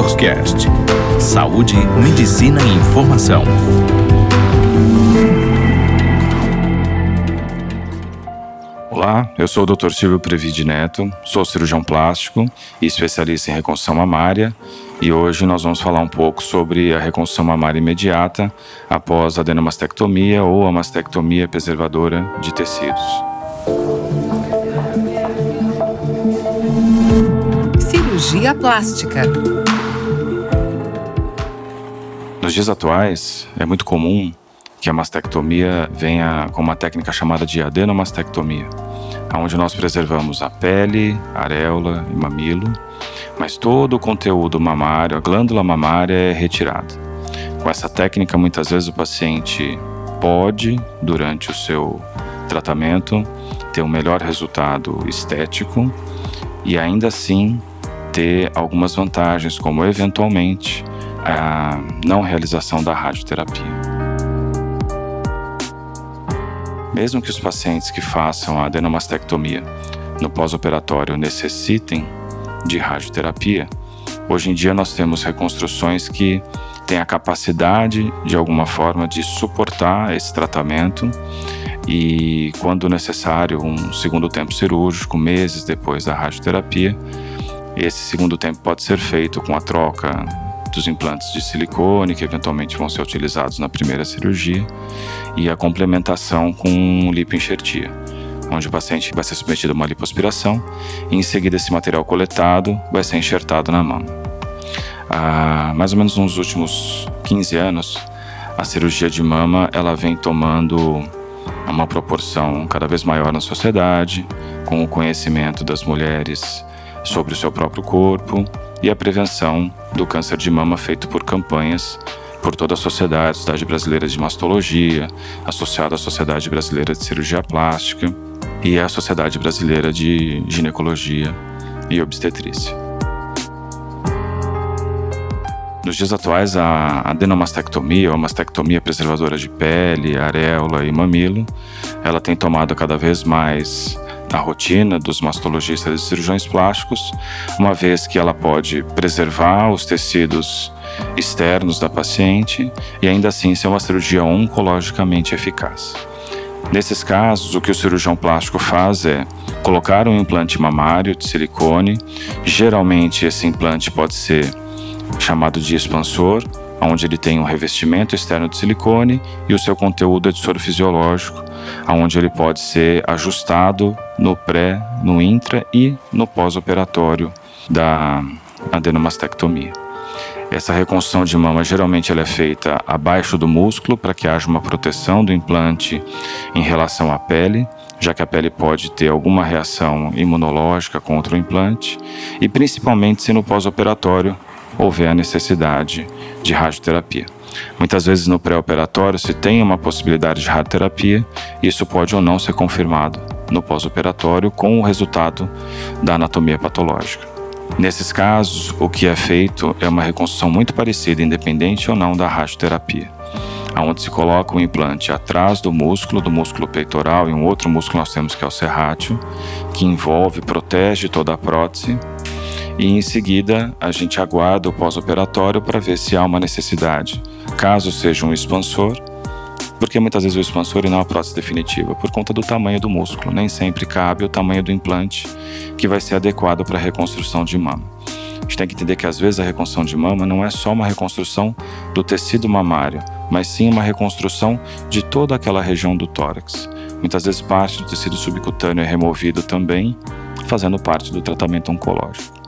DoctorCast. Saúde, medicina e informação. Olá, eu sou o Dr. Silvio Previde Neto, sou cirurgião plástico e especialista em reconstrução mamária e hoje nós vamos falar um pouco sobre a reconstrução mamária imediata após a adenomastectomia ou a mastectomia preservadora de tecidos. Cirurgia plástica. Nos dias atuais, é muito comum que a mastectomia venha com uma técnica chamada de adenomastectomia, onde nós preservamos a pele, areola e mamilo, mas todo o conteúdo mamário, a glândula mamária é retirada. Com essa técnica, muitas vezes o paciente pode, durante o seu tratamento, ter um melhor resultado estético e ainda assim ter algumas vantagens, como eventualmente a não realização da radioterapia. Mesmo que os pacientes que façam a adenomastectomia no pós-operatório necessitem de radioterapia, hoje em dia nós temos reconstruções que têm a capacidade, de alguma forma, de suportar esse tratamento e, quando necessário, um segundo tempo cirúrgico, meses depois da radioterapia, esse segundo tempo pode ser feito com a troca dos implantes de silicone, que eventualmente vão ser utilizados na primeira cirurgia, e a complementação com lipoenxertia, onde o paciente vai ser submetido a uma lipoaspiração e em seguida esse material coletado vai ser enxertado na mama. Ah, mais ou menos nos últimos 15 anos, a cirurgia de mama ela vem tomando uma proporção cada vez maior na sociedade, com o conhecimento das mulheres sobre o seu próprio corpo e a prevenção do câncer de mama feito por campanhas por toda a sociedade, a Sociedade Brasileira de Mastologia, associada à Sociedade Brasileira de Cirurgia Plástica e à Sociedade Brasileira de Ginecologia e Obstetrícia. Nos dias atuais, a adenomastectomia, ou mastectomia preservadora de pele, areola e mamilo, ela tem tomado cada vez mais a rotina dos mastologistas e cirurgiões plásticos, uma vez que ela pode preservar os tecidos externos da paciente e ainda assim ser uma cirurgia oncologicamente eficaz. Nesses casos, o que o cirurgião plástico faz é colocar um implante mamário de silicone. Geralmente, esse implante pode ser chamado de expansor, onde ele tem um revestimento externo de silicone e o seu conteúdo é de soro fisiológico, onde ele pode ser ajustado no pré, no intra e no pós-operatório da adenomastectomia. Essa reconstrução de mama geralmente ela é feita abaixo do músculo para que haja uma proteção do implante em relação à pele, já que a pele pode ter alguma reação imunológica contra o implante, e principalmente se no pós-operatório houver a necessidade de radioterapia. Muitas vezes no pré-operatório se tem uma possibilidade de radioterapia, isso pode ou não ser confirmado no pós-operatório com o resultado da anatomia patológica. Nesses casos, o que é feito é uma reconstrução muito parecida, independente ou não da radioterapia, onde se coloca um implante atrás do músculo, do músculo peitoral, e um outro músculo nós temos que é o serrátil, que envolve, protege toda a prótese e em seguida a gente aguarda o pós-operatório para ver se há uma necessidade, caso seja um expansor, porque muitas vezes o expansor não a prótese definitiva, por conta do tamanho do músculo, nem sempre cabe o tamanho do implante que vai ser adequado para a reconstrução de mama. A gente tem que entender que às vezes a reconstrução de mama não é só uma reconstrução do tecido mamário, mas sim uma reconstrução de toda aquela região do tórax. Muitas vezes parte do tecido subcutâneo é removido também, fazendo parte do tratamento oncológico.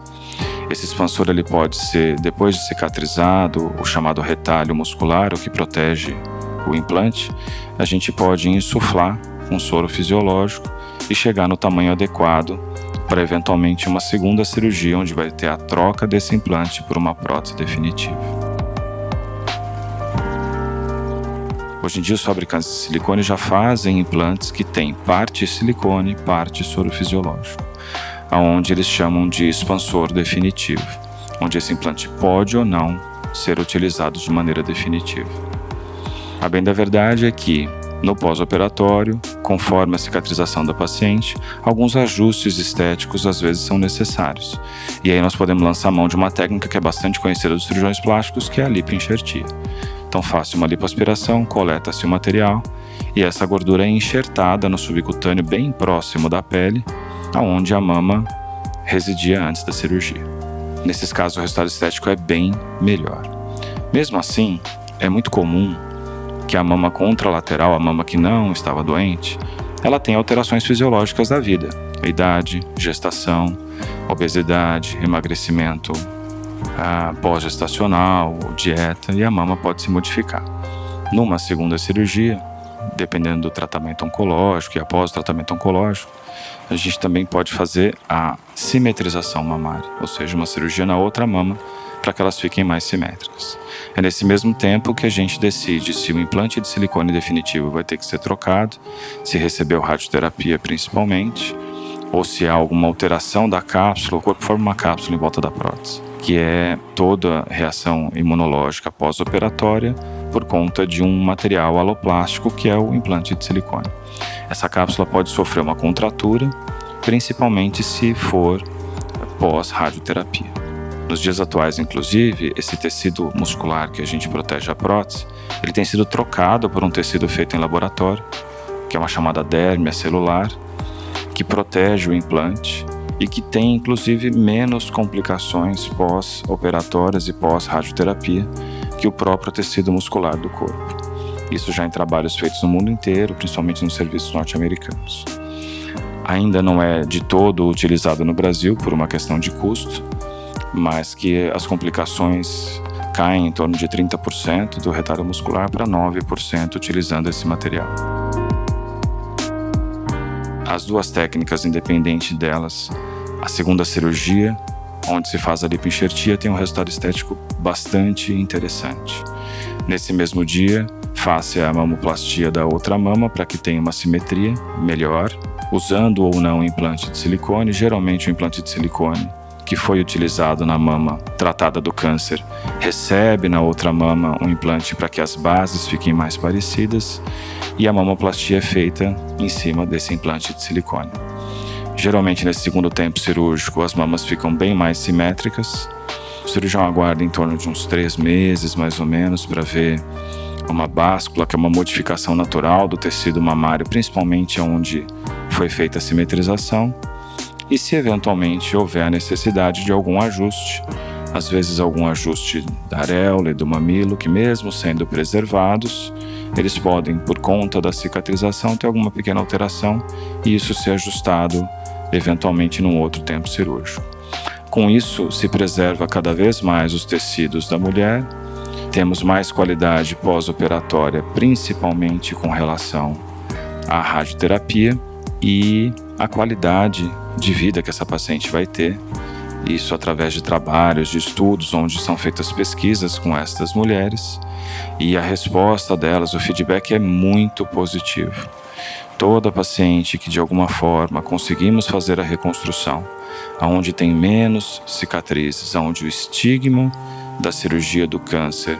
Esse expansor ele pode ser, depois de cicatrizado, o chamado retalho muscular, o que protege o implante, a gente pode insuflar com soro fisiológico e chegar no tamanho adequado para eventualmente uma segunda cirurgia onde vai ter a troca desse implante por uma prótese definitiva. Hoje em dia os fabricantes de silicone já fazem implantes que têm parte silicone, parte soro fisiológico aonde eles chamam de expansor definitivo, onde esse implante pode ou não ser utilizado de maneira definitiva. A bem da verdade é que, no pós-operatório, conforme a cicatrização da paciente, alguns ajustes estéticos às vezes são necessários. E aí nós podemos lançar mão de uma técnica que é bastante conhecida dos cirurgiões plásticos, que é a lipoenxertia. Então faz-se uma lipoaspiração, coleta-se o material e essa gordura é enxertada no subcutâneo bem próximo da pele, aonde a mama residia antes da cirurgia. Nesses casos o resultado estético é bem melhor. Mesmo assim, é muito comum que a mama contralateral, a mama que não estava doente, ela tem alterações fisiológicas da vida, idade, gestação, obesidade, emagrecimento pós-gestacional, dieta e a mama pode se modificar. Numa segunda cirurgia, dependendo do tratamento oncológico e após o tratamento oncológico, a gente também pode fazer a simetrização mamária, ou seja, uma cirurgia na outra mama para que elas fiquem mais simétricas. É nesse mesmo tempo que a gente decide se o implante de silicone definitivo vai ter que ser trocado, se recebeu radioterapia principalmente, ou se há alguma alteração da cápsula, o corpo forma uma cápsula em volta da prótese, que é toda reação imunológica pós-operatória por conta de um material aloplástico que é o implante de silicone. Essa cápsula pode sofrer uma contratura, principalmente se for pós-radioterapia. Nos dias atuais, inclusive, esse tecido muscular que a gente protege a prótese, ele tem sido trocado por um tecido feito em laboratório, que é uma chamada dérmia celular, que protege o implante e que tem inclusive menos complicações pós-operatórias e pós-radioterapia que o próprio tecido muscular do corpo. Isso já em trabalhos feitos no mundo inteiro, principalmente nos serviços norte-americanos. Ainda não é de todo utilizado no Brasil por uma questão de custo, mas que as complicações caem em torno de 30% do retardo muscular para 9% utilizando esse material. As duas técnicas, independente delas, a segunda cirurgia, onde se faz a lipoenxertia, tem um resultado estético bastante interessante. Nesse mesmo dia, faça a mamoplastia da outra mama para que tenha uma simetria melhor, usando ou não implante de silicone. Geralmente, o implante de silicone que foi utilizado na mama tratada do câncer recebe na outra mama um implante para que as bases fiquem mais parecidas e a mamoplastia é feita em cima desse implante de silicone. Geralmente, nesse segundo tempo cirúrgico, as mamas ficam bem mais simétricas. O cirurgião aguarda em torno de uns três meses, mais ou menos, para ver uma báscula, que é uma modificação natural do tecido mamário, principalmente onde foi feita a simetrização e se eventualmente houver a necessidade de algum ajuste, às vezes algum ajuste da areola e do mamilo, que mesmo sendo preservados, eles podem, por conta da cicatrização, ter alguma pequena alteração e isso ser ajustado eventualmente num outro tempo cirúrgico. Com isso, se preserva cada vez mais os tecidos da mulher, temos mais qualidade pós-operatória, principalmente com relação à radioterapia e a qualidade de vida que essa paciente vai ter. Isso através de trabalhos, de estudos, onde são feitas pesquisas com estas mulheres e a resposta delas, o feedback é muito positivo. Toda paciente que de alguma forma conseguimos fazer a reconstrução, aonde tem menos cicatrizes, aonde o estigma da cirurgia do câncer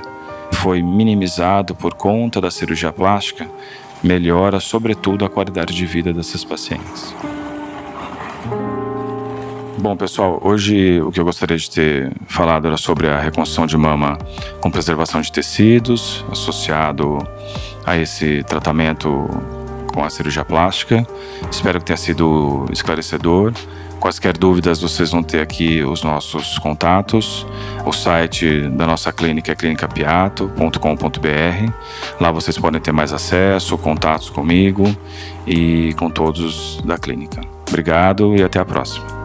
foi minimizado por conta da cirurgia plástica, melhora sobretudo a qualidade de vida dessas pacientes. Bom, pessoal, hoje o que eu gostaria de ter falado era sobre a reconstrução de mama com preservação de tecidos, associado a esse tratamento com a cirurgia plástica. Espero que tenha sido esclarecedor. Quaisquer dúvidas, vocês vão ter aqui os nossos contatos. O site da nossa clínica é clinicapiato.com.br. Lá vocês podem ter mais acesso, contatos comigo e com todos da clínica. Obrigado e até a próxima.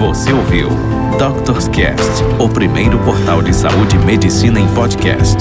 Você ouviu Doctor's Cast, o primeiro portal de saúde e medicina em podcast.